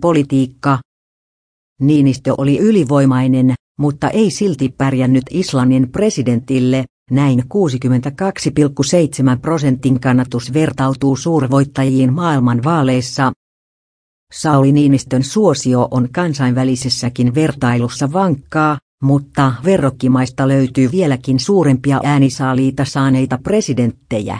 Politiikka. Niinistö oli ylivoimainen, mutta ei silti pärjännyt Islannin presidentille, näin 62,7 prosentin kannatus vertautuu suurvoittajiin maailman vaaleissa. Sauli Niinistön suosio on kansainvälisessäkin vertailussa vankkaa, mutta verrokkimaista löytyy vieläkin suurempia äänisaaliita saaneita presidenttejä.